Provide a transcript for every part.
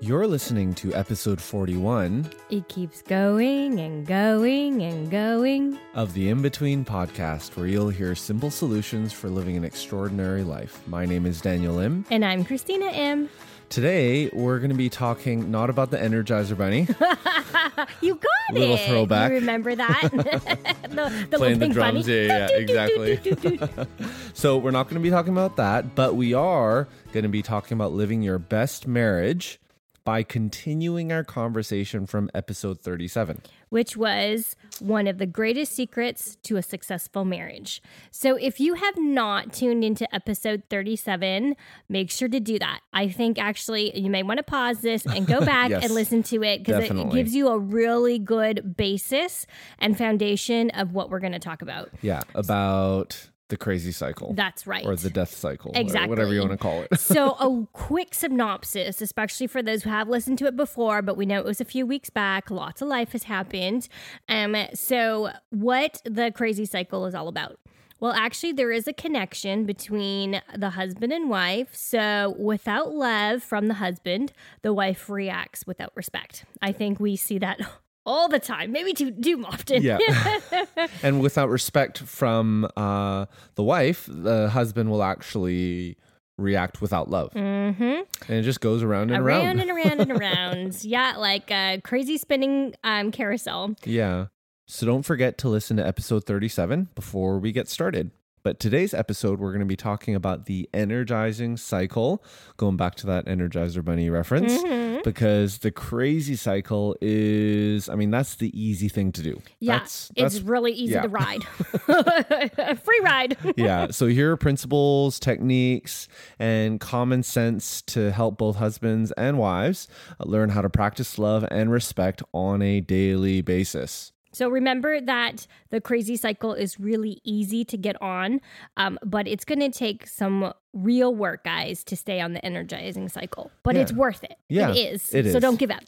You're listening to episode 41 It keeps going and going and going. of the In Between podcast, where you'll hear simple solutions for living an extraordinary life. My name is Daniel Im. And I'm Christina Im. Today, we're going to be talking not about the Energizer Bunny, You got Little it. throwback. You remember that? the, the playing the little drums. bunny. Yeah, yeah, exactly. so, we're not going to be talking about that, but we are going to be talking about living your best marriage by continuing our conversation from episode 37. Which was one of the greatest secrets to a successful marriage. So, if you have not tuned into episode 37, make sure to do that. I think actually you may want to pause this and go back Yes, and listen to it because it gives you a really good basis and foundation of what we're going to talk about. Yeah, about the crazy cycle. That's right. Or the death cycle. Exactly. whatever you want to call it. so a quick synopsis especially for those who have listened to it before but we know it was a few weeks back lots of life has happened um so what the crazy cycle is all about well, actually, there is a connection between the husband and wife. So, without love from the husband, the wife reacts without respect. I think we see that all the time, maybe too, too often. Yeah. and without respect from uh, the wife, the husband will actually react without love. mm-hmm. And it just goes around and Around around. and around and around. Yeah, like a crazy spinning um, carousel. yeah. So don't forget to listen to episode 37 before we get started. But today's episode, we're going to be talking about the energizing cycle, going back to that Energizer Bunny reference, Mm-hmm. Because the crazy cycle is, I mean, that's the easy thing to do. Yeah, That's, it's really easy yeah. to ride. A free ride. yeah. So here are principles, techniques, and common sense to help both husbands and wives learn how to practice love and respect on a daily basis. So remember that the crazy cycle is really easy to get on, um, but it's going to take some real work, guys, to stay on the energizing cycle. But Yeah. it's worth it. Yeah, it is. it So is. don't give up.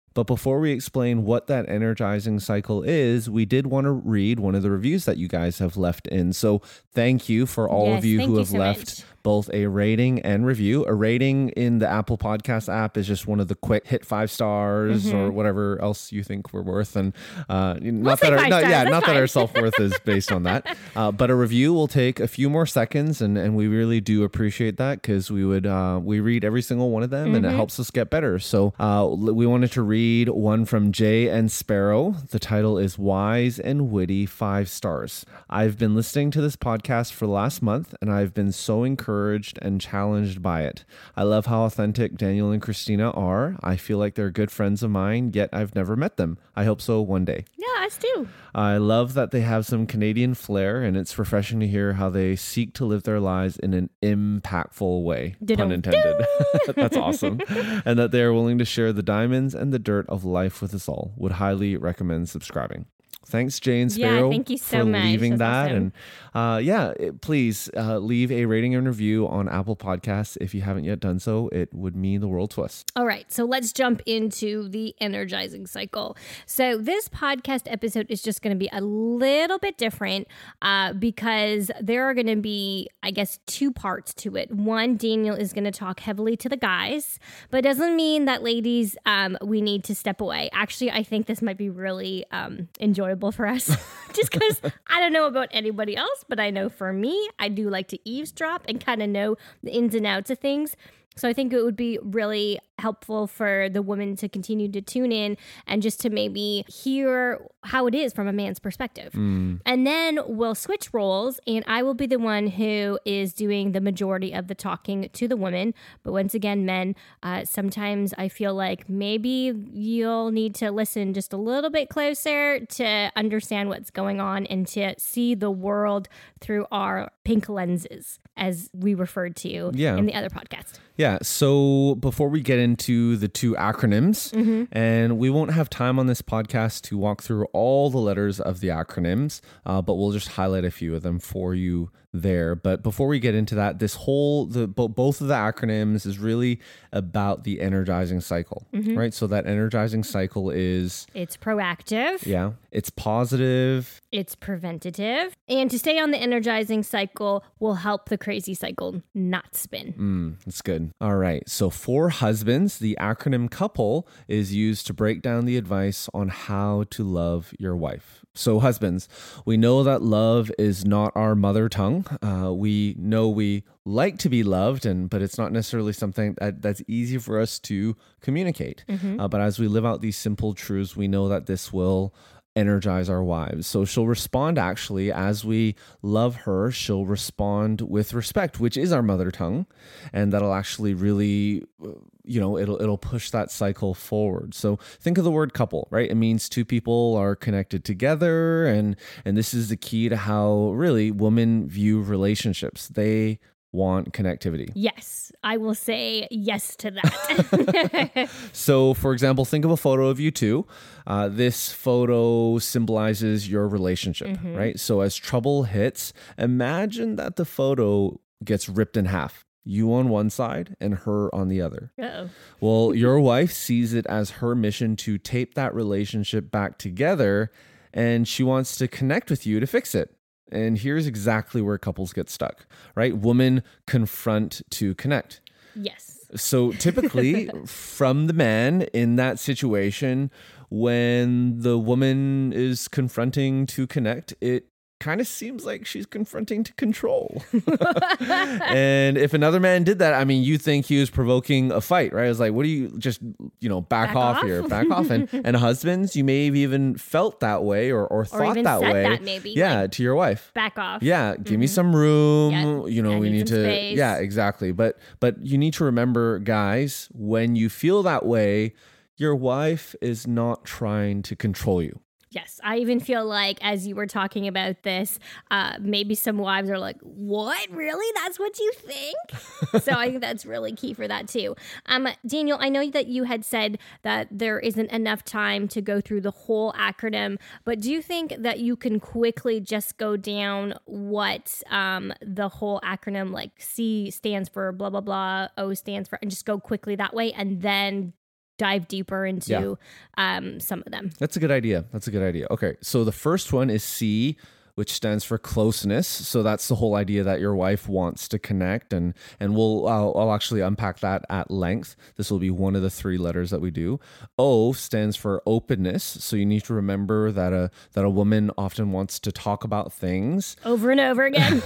but before we explain what that energizing cycle is, we did want to read one of the reviews that you guys have left in. So thank you for all Yes, of you who you have so left much. both a rating and review. A rating in the Apple Podcast app is just one of the quick hit five stars or whatever else you think we're worth. And uh, not Mm-hmm. say that our, no, yeah, that's not that our self worth is based on that. Uh, but a review will take a few more seconds, and, and we really do appreciate that because we would uh, we read every single one of them, and it helps us get better. So uh, we wanted to read one from Jay and Sparrow. The title is "Wise and Witty," five stars. I've been listening to this podcast for the last month, and I've been so encouraged and challenged by it. I love how authentic Daniel and Christina are. I feel like they're good friends of mine, yet I've never met them. I hope so one day. yeah, us too. I love that they have some Canadian flair, and it's refreshing to hear how they seek to live their lives in an impactful way. Ditto. Pun intended. That's awesome. And that they are willing to share the diamonds and the dirt of life with us all. Would highly recommend subscribing. Thanks, Jay and Yeah, Sparrow, thank you so for much. leaving That's that. awesome. And uh, yeah, it- please uh, leave a rating and review on Apple Podcasts if you haven't yet done so. It would mean the world to us. All right, so let's jump into the energizing cycle. So, this podcast episode is just going to be a little bit different uh, because there are going to be, I guess, two parts to it. One, Daniel is going to talk heavily to the guys, but it doesn't mean that, ladies, um, we need to step away. Actually, I think this might be really um, enjoyable for us just because I don't know about anybody else, but I know for me, I do like to eavesdrop and kind of know the ins and outs of things. So I think it would be really helpful for the woman to continue to tune in and just to maybe hear how it is from a man's perspective. And then we'll switch roles, and I will be the one who is doing the majority of the talking to the woman. But once again, men, uh, sometimes I feel like maybe you'll need to listen just a little bit closer to understand what's going on and to see the world through our pink lenses, as we referred to Yeah. in the other podcast. Yeah. So before we get into the two acronyms. And we won't have time on this podcast to walk through all the letters of the acronyms, uh, but we'll just highlight a few of them for you there. But before we get into that, this whole the both of the acronyms is really about the energizing cycle, right? So that energizing cycle is It's proactive. yeah, it's positive. It's preventative. And to stay on the energizing cycle will help the crazy cycle not spin. Mm, that's good. All right. So for husbands, the acronym couple is used to break down the advice on how to love your wife. So husbands, we know that love is not our mother tongue. Uh, we know we like to be loved, and but it's not necessarily something that, that's easy for us to communicate. Uh, but as we live out these simple truths, we know that this will energize our wives. So she'll respond actually as we love her, she'll respond with respect, which is our mother tongue, and that'll actually really uh, you know, it'll it'll push that cycle forward. So think of the word couple, right? It means two people are connected together and and this is the key to how really women view relationships. They want connectivity. Yes, I will say yes to that. So, for example, think of a photo of you two. Uh, this photo symbolizes your relationship, right? So, as trouble hits, imagine that the photo gets ripped in half. You on one side and her on the other. Uh-oh. Well, your wife sees it as her mission to tape that relationship back together and she wants to connect with you to fix it. And here's exactly where couples get stuck, right? Women confront to connect. Yes. So typically, from the man in that situation, when the woman is confronting to connect, it kind of seems like she's confronting to control. and if another man did that, I mean, you think he was provoking a fight, right? It's like, what do you just, you know, back, Back off, off? here, back off. And and husbands, you may have even felt that way or, or thought even that way. that maybe, Yeah, to your wife. Back off. Yeah, give me mm-hmm. some room. Yeah, You know, I we need need to. space. Yeah, exactly. But but you need to remember, guys, when you feel that way, your wife is not trying to control you. Yes, I even feel like as you were talking about this, uh, maybe some wives are like, "What? Really? That's what you think?" so I think that's really key for that too. Um, Daniel, I know that you had said that there isn't enough time to go through the whole acronym, but do you think that you can quickly just go down what um, the whole acronym, like C stands for blah blah blah, O stands for, and just go quickly that way, and then dive deeper into um, some of them. That's a good idea. That's a good idea. Okay, so the first one is C, which stands for closeness. So that's the whole idea that your wife wants to connect, and and we'll I'll, I'll actually unpack that at length. This will be one of the three letters that we do. O stands for openness. So you need to remember that a that a woman often wants to talk about things. over and over again.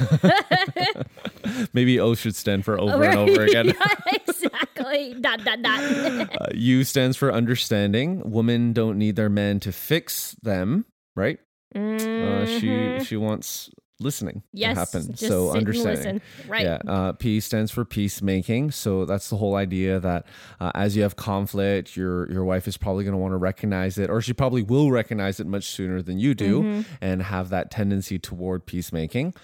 Maybe O should stand for over and over again. Yeah, exactly. Dot dot dot. Uh, U stands for understanding. Women don't need their men to fix them, right? Uh, she she wants listening Mm-hmm. yes. to happen. Just so understanding. Right. Yeah. Uh, P stands for peacemaking. So that's the whole idea that uh, as you have conflict, your your wife is probably going to want to recognize it, or she probably will recognize it much sooner than you do, Mm-hmm. and have that tendency toward peacemaking.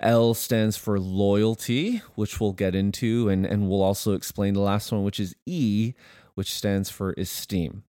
L stands for loyalty, which we'll get into, and and we'll also explain the last one, which is E, which stands for esteem.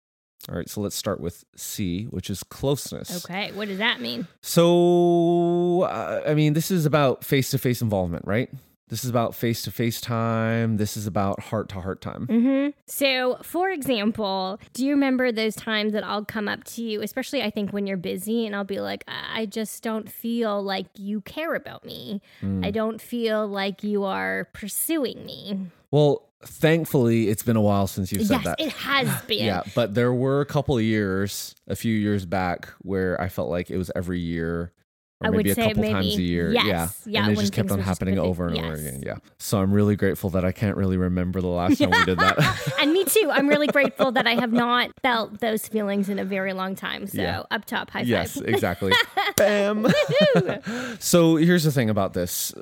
All right, so let's start with C, which is closeness. Okay. What does that mean? So, uh, I mean, this is about face to face involvement, right? This is about face to face time. This is about heart to heart time. Mm-hmm. So, for example, do you remember those times that I'll come up to you, especially I think when you're busy, and I'll be like, I just don't feel like you care about me. Mm. I don't feel like you are pursuing me. Well, thankfully, it's been a while since you've said yes, that. it has been. Yeah, but there were a couple of years, a few years back, where I felt like it was every year. Or I would maybe a say couple times a year. yes, yeah. yeah, And it just kept on happening over and over again. Yeah. So I'm really grateful that I can't really remember the last time we did that. and me too. I'm really grateful that I have not felt those feelings in a very long time. So Yeah. up top, high Yes, five. exactly. Bam. so here's the thing about this.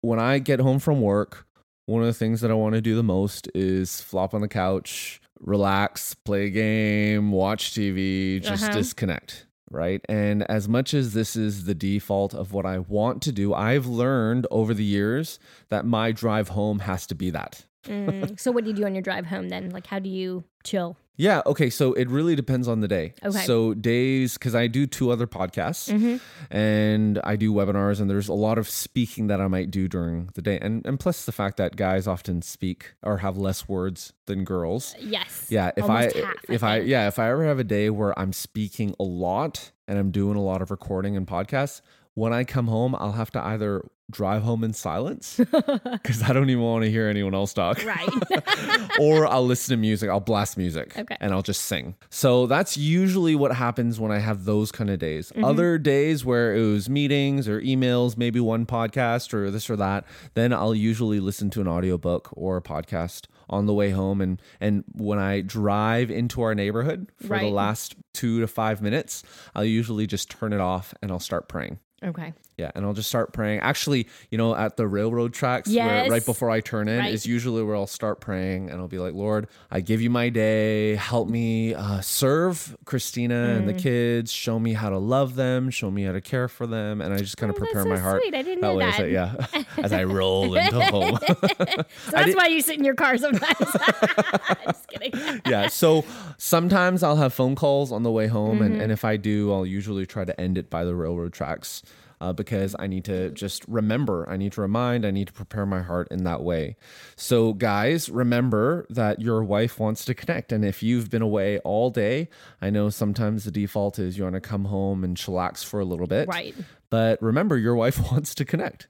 When I get home from work, one of the things that I want to do the most is flop on the couch, relax, play a game, watch TV, just Uh-huh. disconnect. Right. And as much as this is the default of what I want to do, I've learned over the years that my drive home has to be that Mm, so what do you do on your drive home then? Like how do you chill? Yeah. Okay. So it really depends on the day. Okay. So days, because I do two other podcasts Mm-hmm. and I do webinars, and there's a lot of speaking that I might do during the day, and and plus the fact that guys often speak or have less words than girls. Yes. Yeah. If I half, if I, think. yeah if I ever have a day where I'm speaking a lot and I'm doing a lot of recording and podcasts, when I come home, I'll have to either drive home in silence because I don't even want to hear anyone else talk Right. or I'll listen to music. I'll blast music Okay. and I'll just sing. So that's usually what happens when I have those kind of days. Mm-hmm. Other days where it was meetings or emails, maybe one podcast or this or that, then I'll usually listen to an audiobook or a podcast on the way home and and when I drive into our neighborhood for the last 2 to 5 minutes, I'll usually just turn it off and I'll start praying. okay. Yeah, and I'll just start praying. Actually, you know, at the railroad tracks, where right before I turn in, Right. is usually where I'll start praying, and I'll be like, "Lord, I give you my day. Help me uh, serve Christina and the Mm. kids. Show me how to love them. Show me how to care for them." And I just kind of Oh, prepare so my heart sweet. I didn't that know way. that. Yeah, as I roll into home. So that's why you sit in your car sometimes. Just kidding. yeah. So sometimes I'll have phone calls on the way home, and, Mm-hmm. and if I do, I'll usually try to end it by the railroad tracks. Uh, because I need to just remember, I need to remind, I need to prepare my heart in that way. So, guys, remember that your wife wants to connect. And if you've been away all day, I know sometimes the default is you want to come home and chillax for a little bit. Right. But remember, your wife wants to connect.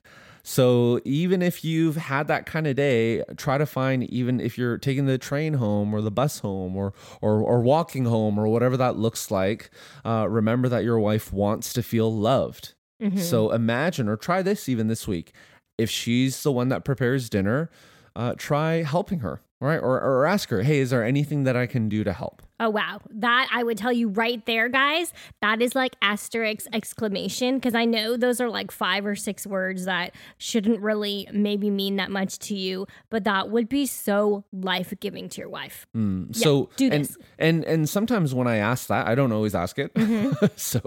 So even if you've had that kind of day, try to find even if you're taking the train home or the bus home or or, or walking home or whatever that looks like. Uh, remember that your wife wants to feel loved. So imagine or try this even this week. If she's the one that prepares dinner, uh, try helping her, right? Or or ask her, hey, is there anything that I can do to help? Oh wow. That I would tell you right there, guys. That is like asterisk exclamation because I know those are like five or six words that shouldn't really maybe mean that much to you, but that would be so life giving to your wife. Mm, so do and, this. and and sometimes when I ask that, I don't always ask it. so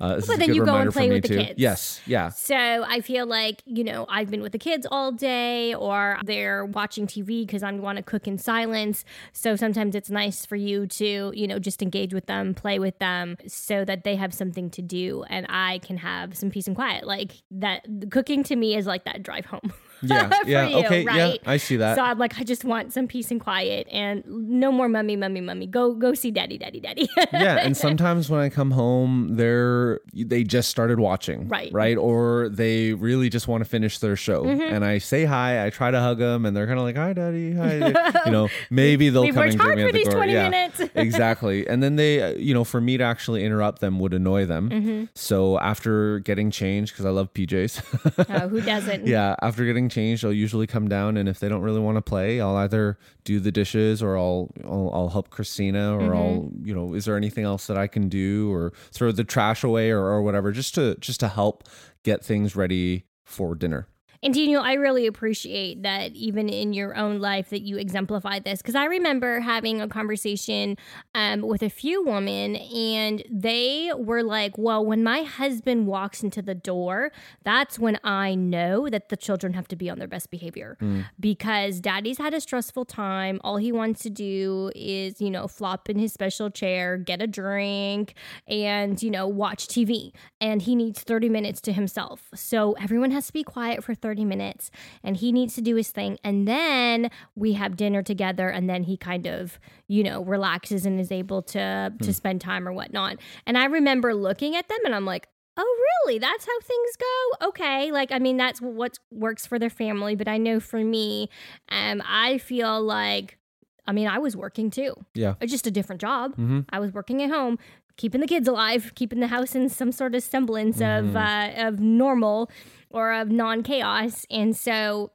uh, this is a Mm-hmm. then good you go and play with the kids. Yes, yeah. So I feel like, you know, I've been with the kids all day or they're watching TV because I want to cook in silence. So sometimes it's nice for you to, you know, just engage with them, play with them so that they have something to do and I can have some peace and quiet. Like that cooking to me is like that drive home. Yeah, for yeah, you, okay, yeah, right? I see that. So I'm like, I just want some peace and quiet and no more mummy, mummy, mummy. Go, go see daddy, daddy, daddy. yeah, and sometimes when I come home, they're they just started watching, Right. right, or they really just want to finish their show, Mm-hmm. and I say hi, I try to hug them, and they're kind of like, "Hi, daddy, hi," you know, maybe they'll come and greet hard me for at the these door. 20 yeah, minutes. exactly, and then they, uh, you know, for me to actually interrupt them would annoy them. Mm-hmm. So after getting changed, because I love PJs. oh, who doesn't? Yeah, after getting changed, I'll usually come down, and if they don't really want to play, I'll either do the dishes or I'll I'll, I'll help Christina, or mm-hmm. I'll you know, is there anything else that I can do, or throw the trash away, or, or whatever, just to just to help get things ready for dinner. And Daniel, I really appreciate that even in your own life that you exemplify this because I remember having a conversation um, with a few women and they were like, "Well, when my husband walks into the door, that's when I know that the children have to be on their best behavior because Daddy's had a stressful time. All he wants to do is, you know, flop in his special chair, get a drink, and you know, watch TV. And he needs thirty minutes to himself. So everyone has to be quiet for 30 minutes and he needs to do his thing. And then we have dinner together and then he kind of, you know, relaxes and is able to to spend time or whatnot. And I remember looking at them and I'm like, Oh, really? That's how things go? Okay. Like, I mean, that's what works for their family. But I know for me, um, I feel like, I mean, I was working too. Yeah. Just a different job. Mhm. I was working at home, keeping the kids alive, keeping the house in some sort of semblance of uh, of normal or of non chaos. And so,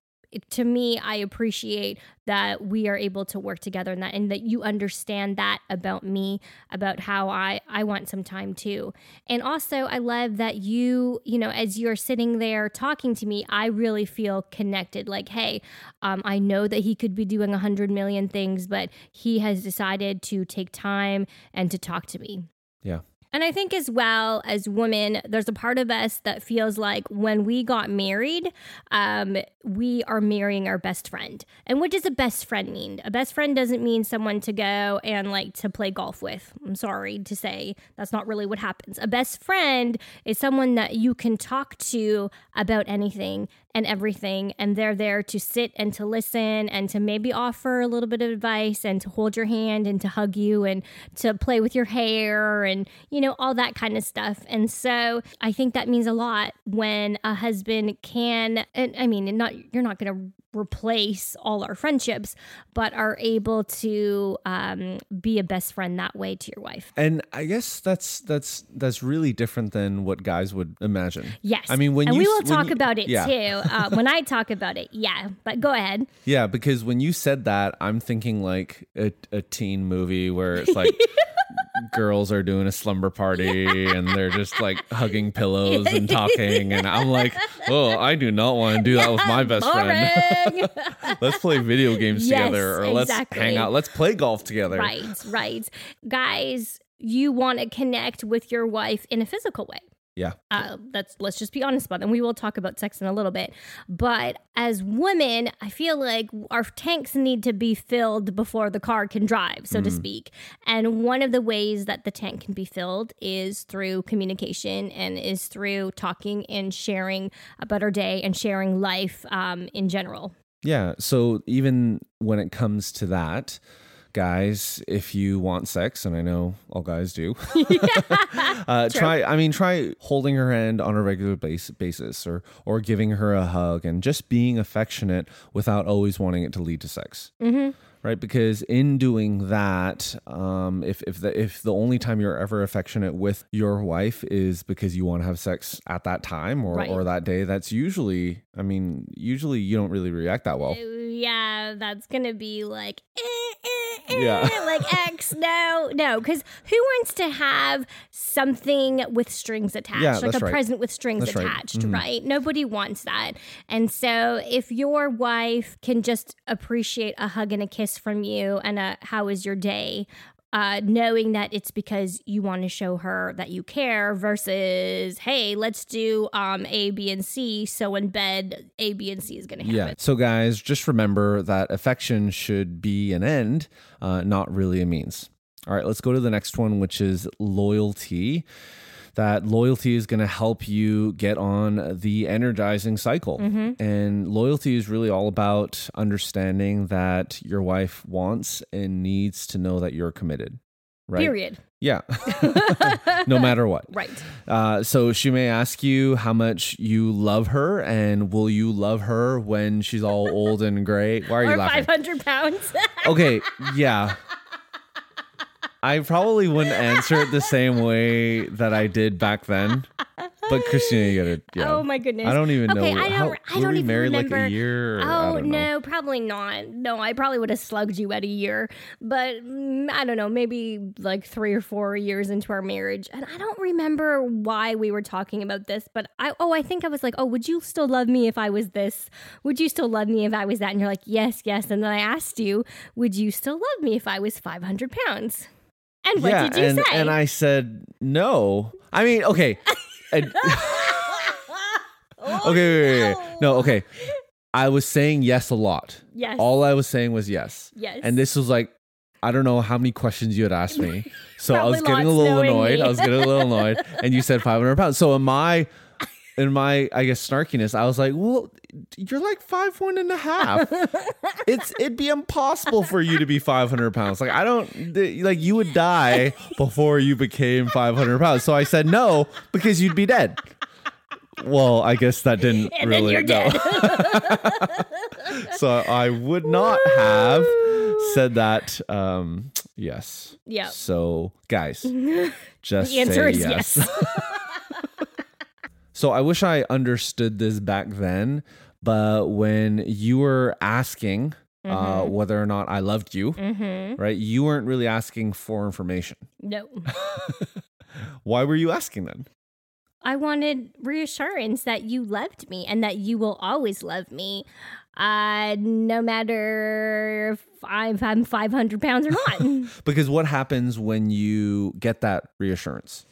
to me, I appreciate that we are able to work together and that, and that you understand that about me, about how I I want some time too. And also, I love that you, you know, as you're sitting there talking to me, I really feel connected. Like, hey, um, I know that he could be doing a hundred million things, but he has decided to take time and to talk to me. Yeah. And I think as well as women, there's a part of us that feels like when we got married, um, we are marrying our best friend. And what does a best friend mean? A best friend doesn't mean someone to go and like to play golf with. I'm sorry to say that's not really what happens. A best friend is someone that you can talk to about anything and everything. And they're there to sit and to listen and to maybe offer a little bit of advice and to hold your hand and to hug you and to play with your hair and, you know, all that kind of stuff. And so I think that means a lot when a husband can, and I mean, not, you're not going to replace all our friendships, but are able to um, be a best friend that way to your wife. And I guess that's that's that's really different than what guys would imagine. Yes, I mean when and you we will talk you- about it yeah. too uh, when I talk about it. Yeah, but go ahead. Yeah, because when you said that, I'm thinking like a, a teen movie where it's like girls are doing a slumber party and they're just like hugging pillows and talking, and I'm like, oh, I do not want to do that with my best friend. Let's play video games Yes, together, or let's hang out, let's play golf together. right, right, guys. You want to connect with your wife in a physical way. Yeah. uh, that's let's just be honest about. And we will talk about sex in a little bit. But as women, I feel like our tanks need to be filled before the car can drive, so to speak. And one of the ways that the tank can be filled is through communication and is through talking and sharing about our day and sharing life um, in general. Yeah. So even when it comes to that, guys, if you want sex, and I know all guys do, uh, try. I mean, try holding her hand on a regular base, basis, or or giving her a hug, and just being affectionate without always wanting it to lead to sex. Mm-hmm. Right, because in doing that, um, if if the if the only time you're ever affectionate with your wife is because you want to have sex at that time or Right. or that day, that's usually, I mean, usually you don't really react that well. Yeah, that's gonna be like, eh, eh, eh, Yeah. like X. No, no, because who wants to have something with strings attached, Yeah, like a right. present with strings That's right. attached, Mhm. right? Nobody wants that. And so, if your wife can just appreciate a hug and a kiss from you, and a "How was your day?" Uh, knowing that it's because you want to show her that you care versus hey let's do um, a b and c so in bed a b and c is going to happen Yeah. So, guys, just remember that affection should be an end, uh, not really a means. All right, let's go to the next one, which is loyalty. That loyalty is going to help you get on the energizing cycle. And loyalty is really all about understanding that your wife wants and needs to know that you're committed. Right. period Yeah. no matter what. Right. Uh, so she may ask you how much you love her, and will you love her when she's all old and gray? Why are you Or laughing? 500 pounds. Okay, yeah. I probably wouldn't answer it the same way that I did back then. But Christina, you gotta. Yeah. Oh my goodness. I don't even Okay, know. I don't- how, I don't even married like remember. a year? Oh no, probably not. No, I probably would have slugged you at a year, but mm, I don't know, maybe like three or four years into our marriage, and I don't remember why we were talking about this. But I, oh, I think I was like, oh, would you still love me if I was this? Would you still love me if I was that? And you're like, yes, yes. And then I asked you, would you still love me if I was 500 pounds? And what yeah, did you and, say? and I said no. I mean, okay. And- Oh, okay, wait, wait, wait. Oh, no, okay. I was saying yes a lot. Yes. All I was saying was yes. yes. And this was like, I don't know how many questions you had asked me. So I was getting a little annoyed. me. I was getting a little annoyed. And you said 500 pounds. So in my, in my, I guess, snarkiness, I was like, well, you're like five one and a half. it's, it'd be impossible for you to be 500 pounds. Like, I don't, like, you would die before you became 500 pounds. So I said no because you'd be dead. Well, I guess that didn't and really no. so I would not have said that. Um, yes. Yeah. So, guys, just The answer say is yes. yes. So I wish I understood this back then, but when you were asking uh, whether or not I loved you, mm-hmm. right? You weren't really asking for information. No. Why were you asking then? I wanted reassurance that you loved me and that you will always love me, uh, no matter if I'm, I'm 500 pounds or not. Because what happens when you get that reassurance?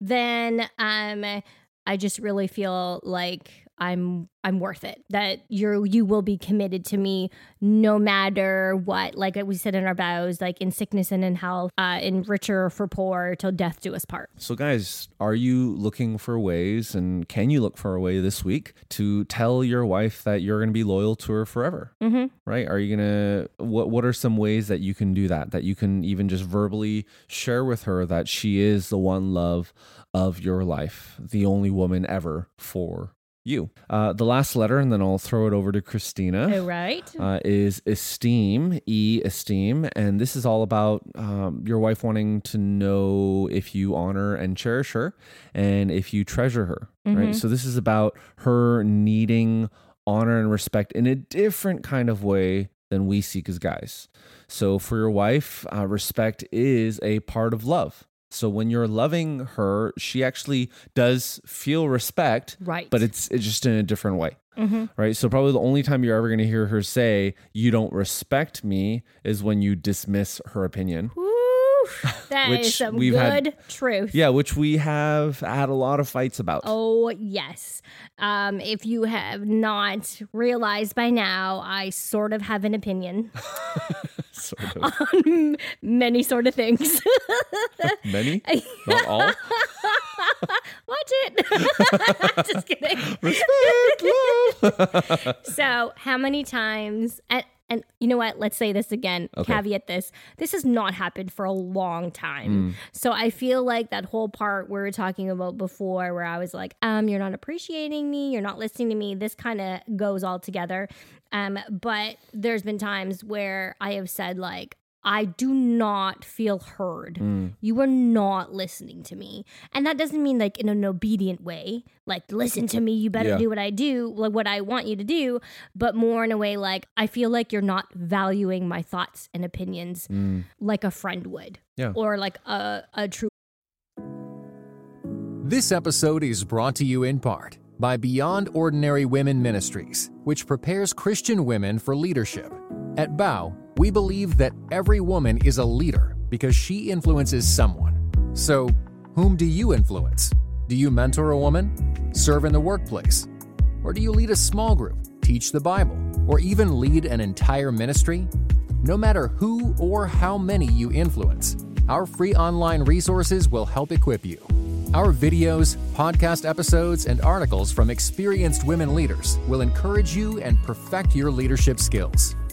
then um I just really feel like I'm I'm worth it. That you're you will be committed to me no matter what. Like we said in our vows, like in sickness and in health, uh, in richer for poor, till death do us part. So, guys, are you looking for ways, and can you look for a way this week to tell your wife that you're going to be loyal to her forever? Mm-hmm. Right? Are you gonna? What What are some ways that you can do that? That you can even just verbally share with her that she is the one love of your life, the only woman ever for you. Uh, the last letter, and then I'll throw it over to Christina. All right. Uh, is esteem, E esteem. And this is all about um, your wife wanting to know if you honor and cherish her and if you treasure her. Mm-hmm. Right. So this is about her needing honor and respect in a different kind of way than we seek as guys. So for your wife, uh, respect is a part of love. So when you're loving her, she actually does feel respect, Right. But it's it's just in a different way, Mm-hmm. right? So probably the only time you're ever going to hear her say "you don't respect me" is when you dismiss her opinion. Woo, that is Which some we've good had- truth. Yeah, which we have had a lot of fights about. Oh, yes. Um, if you have not realized by now, I sort of have an opinion Sort of. on many sort of things. Many, not all. Watch it. Just kidding. so, how many times? And, and you know what? Let's say this again. Okay. Caveat this. This has not happened for a long time. So I feel like that whole part we were talking about before, where I was like, um, you're not appreciating me, you're not listening to me. This kind of goes all together. Um, but there's been times where I have said like, I do not feel heard. Mm. You are not listening to me. And that doesn't mean like in an obedient way, like listen to me, you better Yeah. do what I do, like what I want you to do, but more in a way like I feel like you're not valuing my thoughts and opinions mm. like a friend would. Yeah. Or like a, a true This episode is brought to you in part by Beyond Ordinary Women Ministries, which prepares Christian women for leadership. At Bow, we believe that every woman is a leader because she influences someone. So, whom do you influence? Do you mentor a woman? Serve in the workplace? Or do you lead a small group, teach the Bible, or even lead an entire ministry? No matter who or how many you influence, our free online resources will help equip you. Our videos, podcast episodes, and articles from experienced women leaders will encourage you and perfect your leadership skills.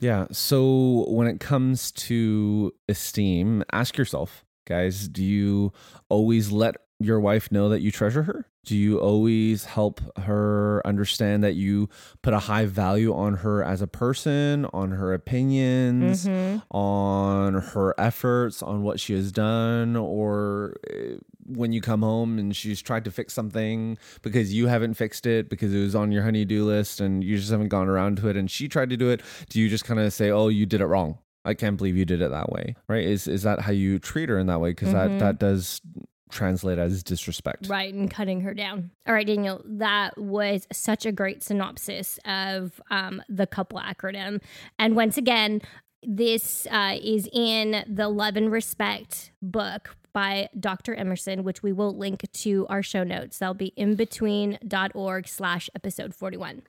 Yeah. So when it comes to esteem, ask yourself, guys, do you always let your wife know that you treasure her? Do you always help her understand that you put a high value on her as a person, on her opinions, on her efforts, on what she has done? Or eh, when you come home and she's tried to fix something because you haven't fixed it because it was on your honey-do list and you just haven't gone around to it and she tried to do it, do you just kind of say, oh, you did it wrong? I can't believe you did it that way, right? Is is that how you treat her in that way? Because that that does translate as disrespect. Right, and cutting her down. All right, Daniel, that was such a great synopsis of um, the couple acronym. And once again, this uh, is in the Love and Respect book by Dr. Emerson, which we will link to our show notes. They'll be in between.org slash episode 41.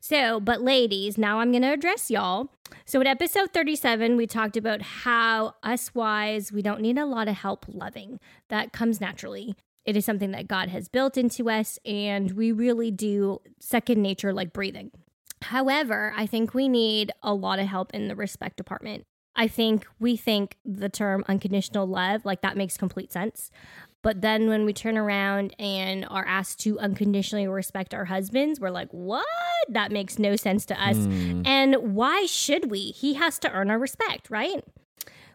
So, but ladies, now I'm going to address y'all. So, in episode 37, we talked about how us wise, we don't need a lot of help loving. That comes naturally. It is something that God has built into us, and we really do second nature like breathing. However, I think we need a lot of help in the respect department. I think we think the term unconditional love, like that makes complete sense. But then when we turn around and are asked to unconditionally respect our husbands, we're like, what? That makes no sense to us. Hmm. And why should we? He has to earn our respect, right?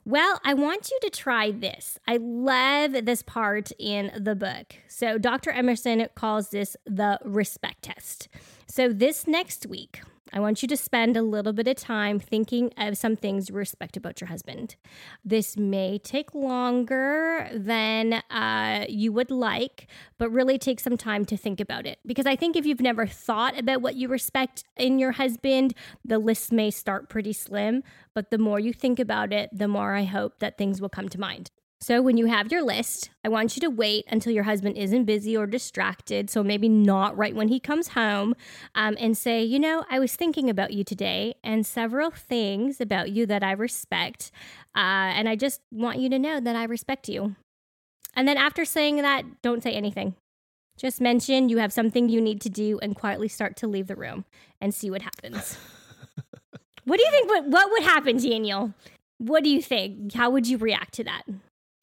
Well, I want you to try this. I love this part in the book. So, Dr. Emerson calls this the respect test. So, this next week, I want you to spend a little bit of time thinking of some things you respect about your husband. This may take longer than uh, you would like, but really take some time to think about it. Because I think if you've never thought about what you respect in your husband, the list may start pretty slim. But the more you think about it, the more I hope that things will come to mind. So, when you have your list, I want you to wait until your husband isn't busy or distracted. So, maybe not right when he comes home, um, and say, You know, I was thinking about you today and several things about you that I respect. Uh, and I just want you to know that I respect you. And then, after saying that, don't say anything. Just mention you have something you need to do and quietly start to leave the room and see what happens. what do you think? What, what would happen, Daniel? What do you think? How would you react to that?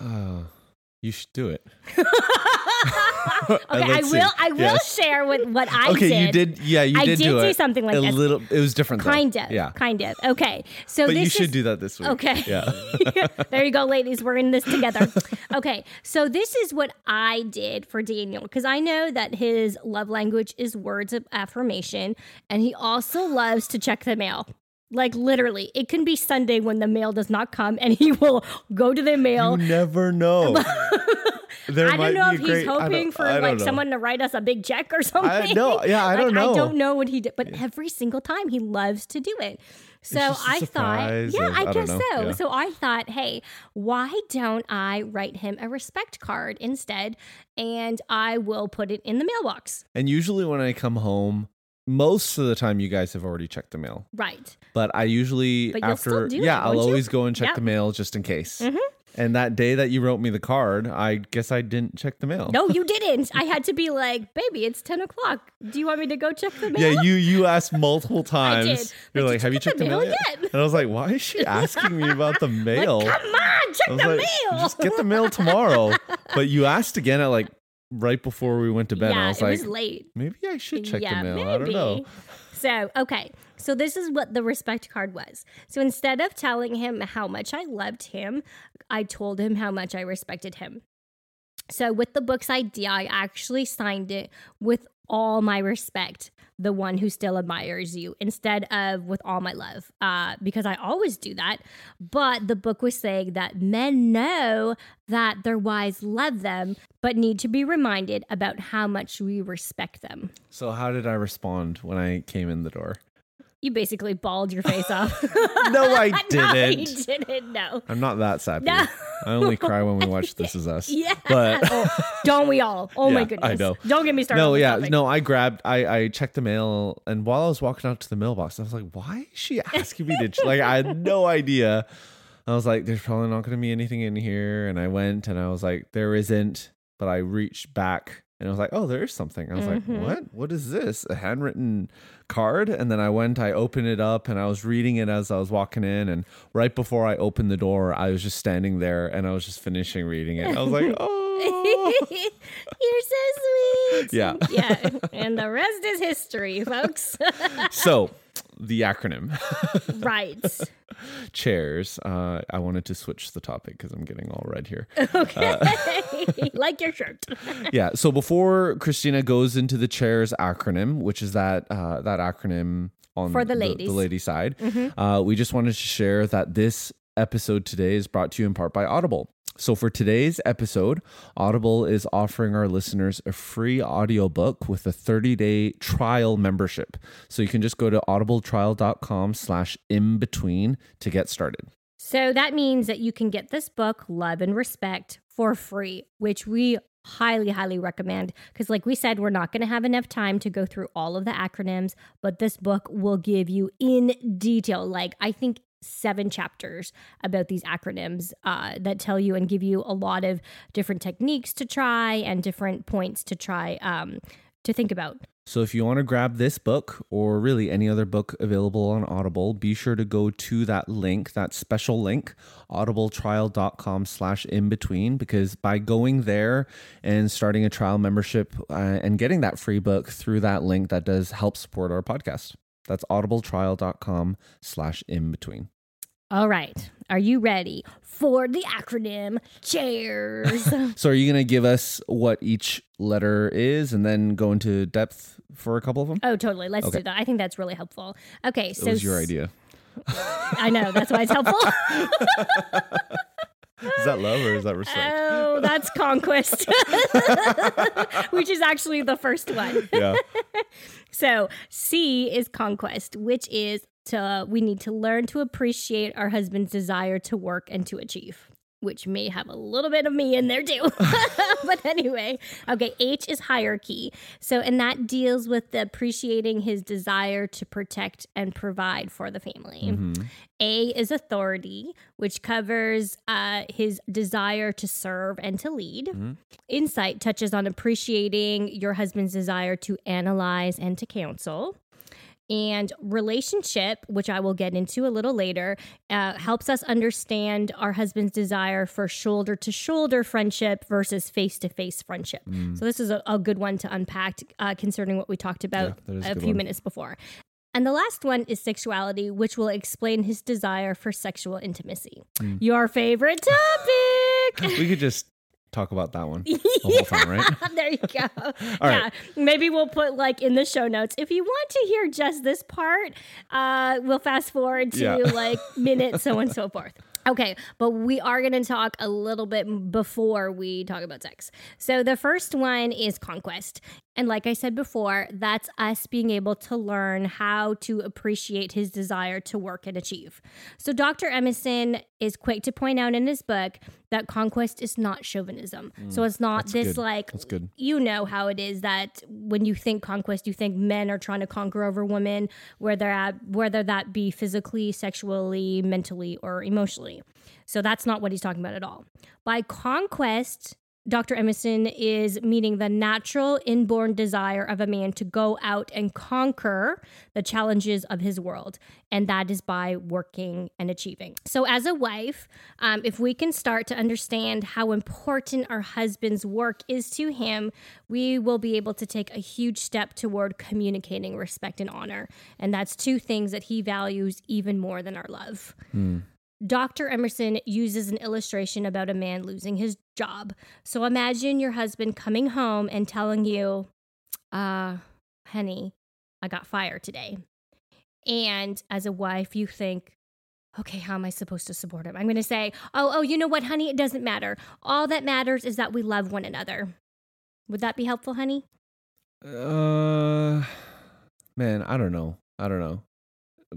Uh, you should do it. okay, I Let's see. will. I will Yes. share with what I okay, did. you did. Yeah, you I did, did do do something like a this. little. It was different. though. Kind of. Yeah. Kind of. Okay. So But this you should is, do that this week. Okay. Yeah. there you go, ladies. We're in this together. okay. So this is what I did for Daniel because I know that his love language is words of affirmation, and he also loves to check the mail. Like literally, it can be Sunday when the mail does not come, and he will go to the mail. You never know. I don't know if great- he's hoping for like know. someone to write us a big check or something. I know. Yeah, I Like, don't know. I don't know what he did, but every single time he loves to do it. So I thought, yeah, of- I, I guess so. Yeah. So I thought, hey, why don't I write him a respect card instead, and I will put it in the mailbox. And usually when I come home, most of the time you guys have already checked the mail. Right. But I usually But after do it, yeah, I'll won't you? always go and check Yep. the mail just in case. Mhm. And that day that you wrote me the card, I guess I didn't check the mail. No, you didn't. I had to be like, baby, it's ten o'clock. Do you want me to go check the mail? Yeah, you you asked multiple times. did. You're Like, like, have you checked the the mail, mail yet? yet? And I was like, why is she asking me about the mail? Like, come on, check I was the like, mail. just get the mail tomorrow. but you asked again at like right before we went to bed. yeah, I was it like, was late. maybe I should check yeah, the mail. Maybe. I don't know. So, okay. So, this is what the respect card was. So, instead of telling him how much I loved him, I told him how much I respected him. So, with the book's idea, I actually signed it with all my respect, the one who still admires you, instead of with all my love, uh, because I always do that. But the book was saying that men know that their wives love them, but need to be reminded about how much we respect them. So how did I respond when I came in the door? You basically bawled your face off. No, I no, you didn't. didn't. No. I'm not that sappy. No. I only cry when we watch This Is Us. Yeah. But oh, don't we all? Oh my Yeah, goodness. I know. Don't get me started. no, yeah, topic. no. I grabbed, I, I checked the mail, and while I was walking out to the mailbox, I was like, "Why is she asking me to?" ch-" like, I had no idea. I was like, "There's probably not going to be anything in here," and I went, and I was like, "There isn't." But I reached back, and I was like, "Oh, there is something." I was Mhm. like, "What? What is this? A handwritten card?" And then I went, I opened it up, and I was reading it as I was walking in, and right before I opened the door, I was just standing there, and I was just finishing reading it. I was like, "Oh." You're so sweet. Yeah. yeah. And the rest is history, folks. so the acronym right. chairs uh, i wanted to switch the topic because i'm getting all red here Okay. like your shirt. yeah so before christina goes into the chairs acronym which is that uh, that acronym on For the the, ladies. Mm-hmm. lady side uh, we just wanted to share that this episode today is brought to you in part by audible so for today's episode audible is offering our listeners a free audiobook with a 30-day trial membership so you can just go to audibletrial.com slash in between to get started So that means that you can get this book, Love and Respect, for free, which we highly, highly recommend. Because, like we said, we're not going to have enough time to go through all of the acronyms, but this book will give you in detail, like, I think. Seven chapters about these acronyms uh, that tell you and give you a lot of different techniques to try and different points to try um, to think about. So if you want to grab this book or really any other book available on Audible, be sure to go to that link, that special link, audibletrial.com slash in between, because by going there and starting a trial membership uh, and getting that free book through that link, that does help support our podcast. That's audibletrial.com slash in between. All right. Are you ready for the acronym? chairs? So, are you going to give us what each letter is and then go into depth for a couple of them? oh, totally. Let's Okay. do that. I think that's really helpful. Okay. it So was your idea. I know. That's why it's helpful. Is that love or is that respect? oh, that's conquest, which is actually the first one. yeah. So C is conquest, which is to we need to learn to appreciate our husband's desire to work and to achieve. Which may have a little bit of me in there too. but anyway, okay, H is hierarchy. So, and that deals with the appreciating his desire to protect and provide for the family. Mhm. A is authority, which covers uh, his desire to serve and to lead. Mhm. Insight touches on appreciating your husband's desire to analyze and to counsel. And relationship, which I will get into a little later, uh, helps us understand our husband's desire for shoulder to shoulder friendship versus face to face friendship. So, this is a, a good one to unpack uh, concerning what we talked about Yeah, a a few one. minutes before. And the last one is sexuality, which will explain his desire for sexual intimacy. Hmm. Your favorite topic. We could just talk about that one the whole time, right? there you go. All yeah. right. Maybe we'll put like in the show notes. If you want to hear just this part, uh, we'll fast forward to Yeah. like minute so on and so forth. Okay, but we are going to talk a little bit before we talk about sex. So the first one is conquest. And like I said before, that's us being able to learn how to appreciate his desire to work and achieve. So Dr. Emerson is quick to point out in his book that conquest is not chauvinism. Mm, so it's not this good. like That's good. you know how it is that when you think conquest, you think men are trying to conquer over women, whether at, whether that be physically, sexually, mentally, or emotionally. So that's not what he's talking about at all. By conquest, Dr. Emerson is meaning the natural inborn desire of a man to go out and conquer the challenges of his world. And that is by working and achieving. So, as a wife, um, if we can start to understand how important our husband's work is to him, we will be able to take a huge step toward communicating respect and honor. And that's two things that he values even more than our love. Dr. Emerson uses an illustration about a man losing his job. So imagine your husband coming home and telling you, uh, honey, I got fired today. And as a wife, you think, okay, how am I supposed to support him? I'm going to say, oh, oh, you know what, honey? It doesn't matter. All that matters is that we love one another. Would that be helpful, honey? Uh, man, I don't know. I don't know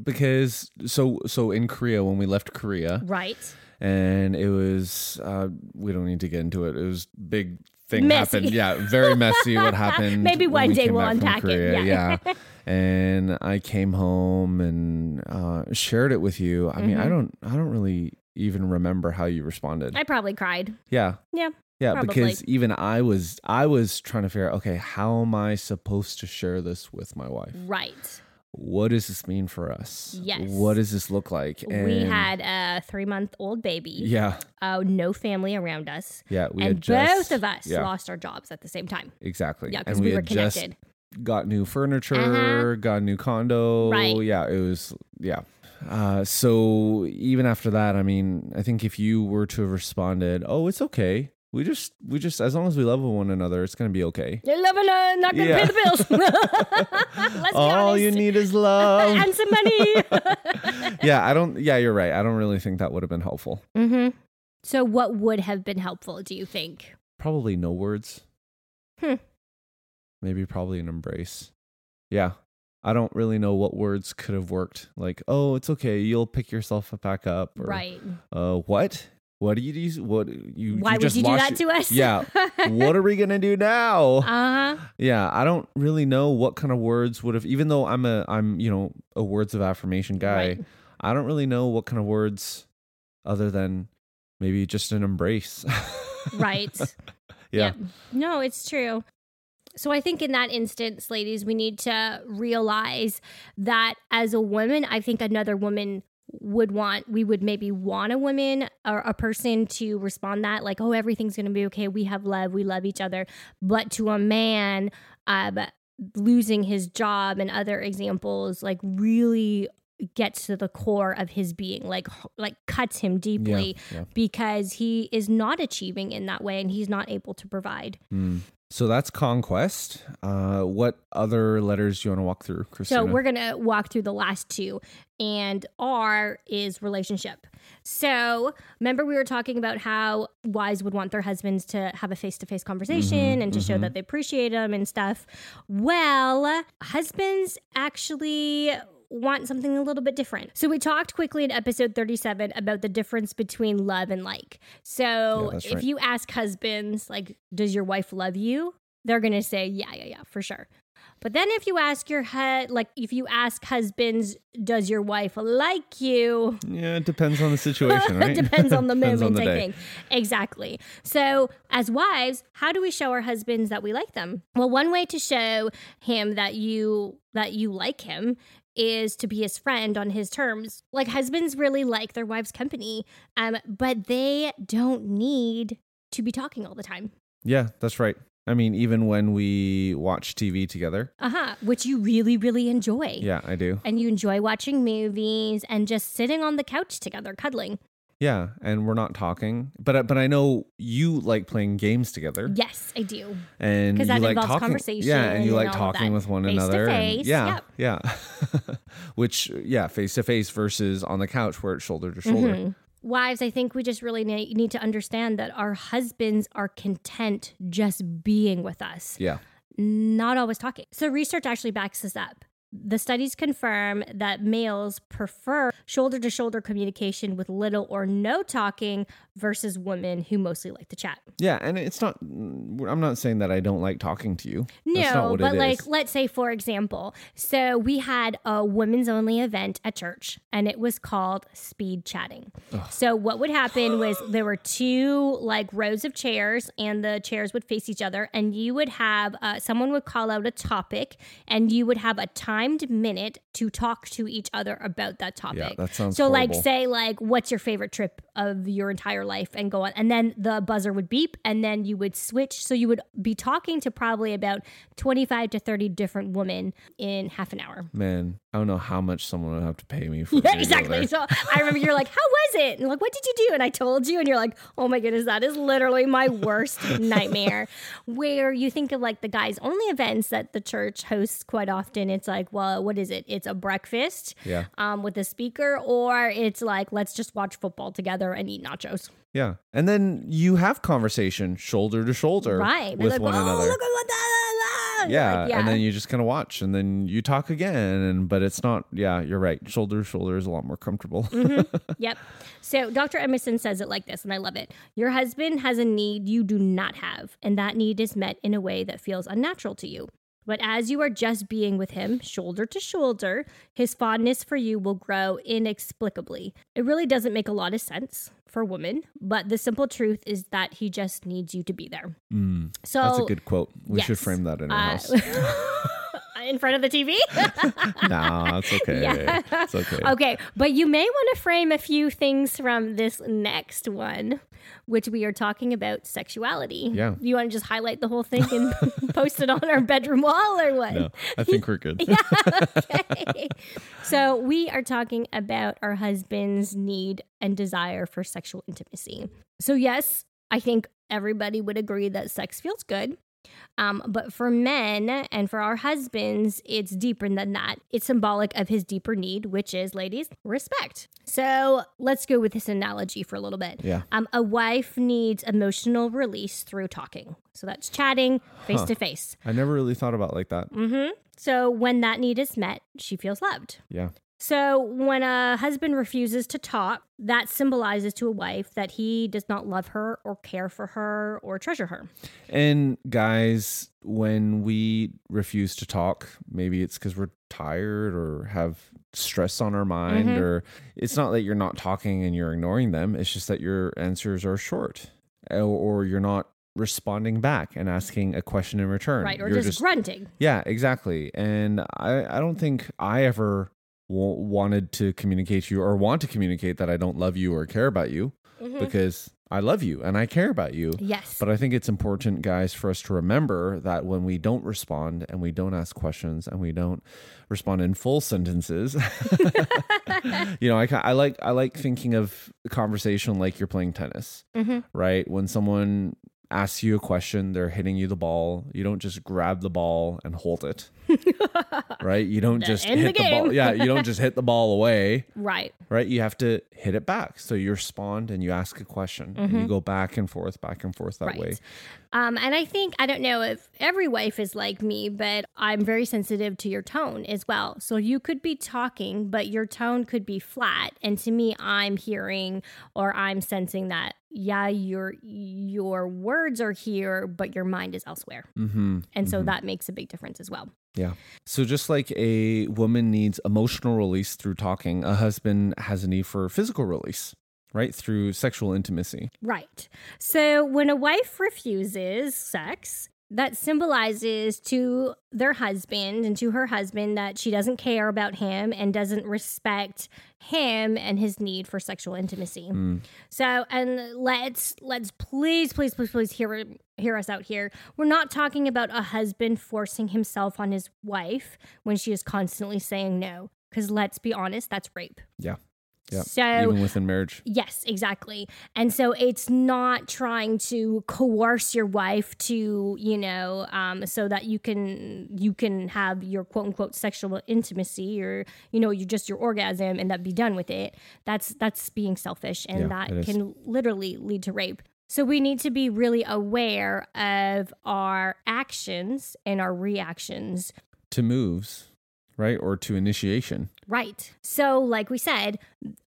because so so in Korea when we left Korea Right. and it was uh we don't need to get into it. It was big thing Messy. happened. Yeah, very messy. What happened? Maybe one we day we'll unpack it. Yeah. yeah. and I came home and uh, shared it with you. I mean, I Mhm. don't, I don't really even remember how you responded. I probably cried. yeah, Yeah. yeah, probably. because even I was, I was trying to figure out, okay, how am I supposed to share this with my wife? Right. What does this mean for us? Yes. What does this look like? we had a three month old baby. yeah, Uh, no family around us. yeah, we and had just, both of us yeah. lost our jobs at the same time. exactly, Yeah, and because we, were had just connected. got new furniture, Uh-huh. got a new condo. Right. Yeah, it was yeah. Uh, so even after that, I mean, I think if you were to have responded, "Oh, it's okay. We just we just as long as we love one another, it's gonna be okay." You're loving uh, not gonna Yeah. pay the bills. Let's All you need is love. and some money. yeah, I don't. Yeah, you're right. I don't really think that would have been helpful. Mm-hmm. So, what would have been helpful? Do you think? Probably no words. Hmm. Maybe probably an embrace. Yeah. I don't really know what words could have worked. Like, oh, it's okay. You'll pick yourself up back up. Or, right. Uh, what? What do you do? What you? Why would just you do that your- to us? Yeah. what are we gonna do now? Uh huh. yeah, I don't really know what kind of words would have. Even though I'm a, I'm you know a words of affirmation guy. Right. I don't really know what kind of words, other than maybe just an embrace. Right. yeah. Yep. No, it's true. So I think in that instance, ladies, we need to realize that as a woman, I think another woman would want we would maybe want a woman or a person to respond that like oh everything's going to be okay. We have love. We love each other. But to a man um losing his job and other examples like really gets to the core of his being like like cuts him deeply yeah. because he is not achieving in that way and he's not able to provide Mm. So that's conquest. Uh, what other letters do you want to walk through, Christina? so we're gonna walk through the last two and r is relationship so remember we were talking about how wives would want their husbands to have a face-to-face conversation Mhm, and to show mhm. that they appreciate them and stuff well husbands actually want something a little bit different. So we talked quickly in episode 37 about the difference between love and like. So Yeah, if right. you ask husbands like does your wife love you? They're going to say yeah, yeah, yeah, for sure. But then if you ask your head like if you ask husbands does your wife like you? yeah, it depends on the situation, right? it depends on the moment, I think. Exactly. So, as wives, how do we show our husbands that we like them? Well, one way to show him that you that you like him is to be his friend on his terms. Like husbands really like their wives' company, um, but they don't need to be talking all the time. Yeah, that's right. I mean, even when we watch TV together, Uh huh. Which you really, really enjoy. yeah, I do. And you enjoy watching movies and just sitting on the couch together, cuddling. Yeah, and we're not talking, but I- but I know you like playing games together, Yes, I do. And because that like involves talking, conversation Yeah, and you and like all talking with one Face to another. face, yeah, yeah. Which yeah, face to face versus on the couch where it's shoulder to shoulder. Mhm. Wives, I think we just really need to understand that our husbands are content just being with us, Yeah, not always talking. So, research actually backs this up. The studies confirm that males prefer shoulder to shoulder communication with little or no talking versus women who mostly like to chat. yeah, and it's not. I'm not saying that I don't like talking to you. No, but like, is. let's say, for example, so we had a women's only event at church and it was called speed chatting. So, what would happen was there were two like rows of chairs and the chairs would face each other, and you would have uh, someone would call out a topic and you would have a timed minute to talk to each other about that topic. Yeah, that sounds so, like, say, like, what's your favorite trip of your entire life and go on. And then the buzzer would beep and then you would switch. So you would be talking to probably about 25 to 30 different women in half an hour. Man, I don't know how much someone would have to pay me for. Yeah, me to go exactly. So I remember you're like, how was it? And like, what did you do? And I told you, and you're like, oh my goodness, that is literally my worst nightmare. Where you think of like the guys' only events that the church hosts quite often. It's like, well, what is it? It's a breakfast Yeah, um, with a speaker, or it's like, let's just watch football together and eat nachos. yeah, and then you have conversation shoulder to shoulder, Right. With like, one "Oh, another. What that. yeah, and then you just kind of watch and then you talk again and but it's not yeah you're right shoulder to shoulder is a lot more comfortable mm-hmm. Yep. So Dr. Emerson says it like this, and I love it. Your husband has a need you do not have, and that need is met in a way that feels unnatural to you. But as you are just being with him, shoulder to shoulder, his fondness for you will grow inexplicably. It really doesn't make a lot of sense for women, but the simple truth is that he just needs you to be there. Mm, So that's a good quote we should frame that in our uh, house in front of the TV? nah it's okay Yeah. it's okay Okay, but you may want to frame a few things from this next one, which we are talking about sexuality. Yeah. You want to just highlight the whole thing and post it on our bedroom wall or what? no i think we're good yeah. Okay. so we are talking about our husband's need and desire for sexual intimacy. So yes, I think everybody would agree that sex feels good. Um, but for men and for our husbands, it's deeper than that. It's symbolic of his deeper need, which is, ladies, respect. So let's go with this analogy for a little bit. Yeah. Um, a wife needs emotional release through talking. So that's chatting face to face. i never really thought about it like that Mm-hmm. So when that need is met, she feels loved. yeah So when a husband refuses to talk, that symbolizes to a wife that he does not love her or care for her or treasure her. and guys when we refuse to talk maybe it's because we're tired or have stress on our mind Mhm. or it's not that you're not talking and you're ignoring them it's just that your answers are short or, or you're not responding back and asking a question in return Right. Or You're just, grunting. yeah exactly and i i don't think i ever wanted to communicate to you or want to communicate that i don't love you or care about you Mhm. because I love you and I care about you. Yes. But I think it's important, guys, for us to remember that when we don't respond and we don't ask questions and we don't respond in full sentences, you know, I, I like I like thinking of conversation like you're playing tennis, mm-hmm. right? When someone asks you a question, they're hitting you the ball. You don't just grab the ball and hold it. right? You don't just end hit the the, ball. Yeah, you don't just hit the ball away, right. right? You have to hit it back. So you respond and you ask a question and you go back and forth, back and forth that Mm-hmm. Right. way. Um, and I think, I don't know if every wife is like me, but I'm very sensitive to your tone as well. So you could be talking, but your tone could be flat. And to me, I'm hearing or I'm sensing that, yeah, your your words are here, but your mind is elsewhere. Mm-hmm. And so that makes a big difference as well. Yeah. So just like a woman needs emotional release through talking, a husband has a need for physical release, right? Through sexual intimacy. Right. So when a wife refuses sex, that symbolizes to their husband and to her husband that she doesn't care about him and doesn't respect him and his need for sexual intimacy. Mm. So and let's let's please please please please hear hear us out here. We're not talking about a husband forcing himself on his wife when she is constantly saying no cuz let's be honest, that's rape. Yeah. Yeah. So Even within marriage. Yes, exactly. And so it's not trying to coerce your wife to, you know, um, so that you can you can have your quote unquote sexual intimacy or you know you just your orgasm and that be done with it. That's that's being selfish and Yeah, that can literally lead to rape. So we need to be really aware of our actions and our reactions To moves, right? Or to initiation. Right. So, like we said,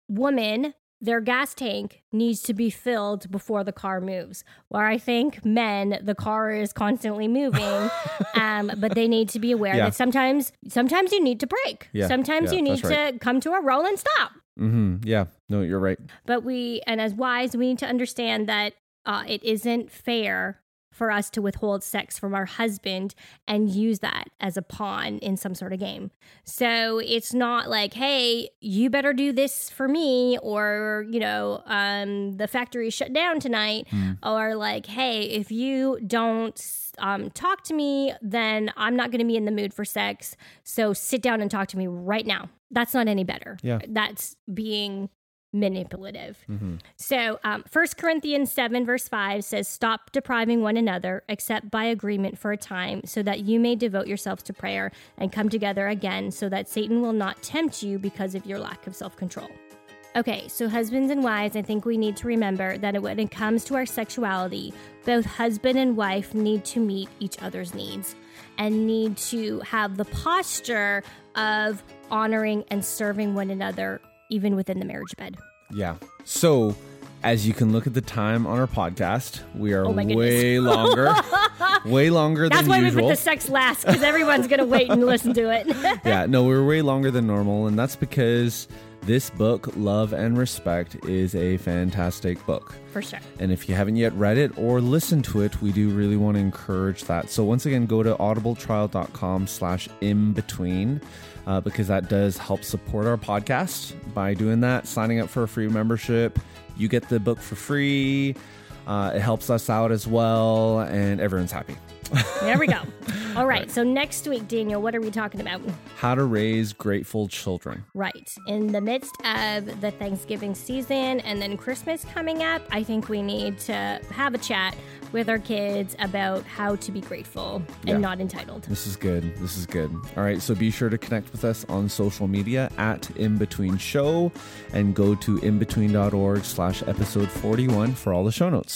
woman, their gas tank needs to be filled before the car moves. Where I think men, the car is constantly moving, um, but they need to be aware Yeah. that sometimes, sometimes you need to brake. Yeah, Sometimes yeah, you need right. to come to a roll and stop. Mm-hmm. Yeah. No, you're right. But we, and as wives, we need to understand that uh, it isn't fair for us to withhold sex from our husband and use that as a pawn in some sort of game. So it's not like, hey, you better do this for me, or, you know, um, the factory shut down tonight, or like, hey, if you don't um, talk to me, then I'm not going to be in the mood for sex. So sit down and talk to me right now. That's not any better. Yeah. That's being manipulative. Mm-hmm. So, um, 1 Corinthians 7, verse 5 says, Stop depriving one another, except by agreement for a time, so that you may devote yourselves to prayer and come together again, so that Satan will not tempt you because of your lack of self control. Okay, so husbands and wives, I think we need to remember that when it comes to our sexuality, both husband and wife need to meet each other's needs and need to have the posture of honoring and serving one another, even within the marriage bed. Yeah. So, as you can look at the time on our podcast, we are Oh way longer, way longer That's than usual. That's why we put the sex last because everyone's gonna wait and listen to it. yeah, no, we're way longer than normal, and that's because this book, Love and Respect, is a fantastic book. For sure. And if you haven't yet read it or listened to it, we do really want to encourage that. So once again, go to audibletrial.com slash in between uh, because that does help support our podcast. By doing that, signing up for a free membership, you get the book for free. Uh, it helps us out as well, and everyone's happy. There we go. All right. So next week, Daniel, what are we talking about? How to raise grateful children. Right. In the midst of the Thanksgiving season and then Christmas coming up, I think we need to have a chat with our kids about how to be grateful and Yeah. not entitled. This is good. This is good. All right. So be sure to connect with us on social media at In Between Show and go to inbetween.org slash episode 41 for all the show notes.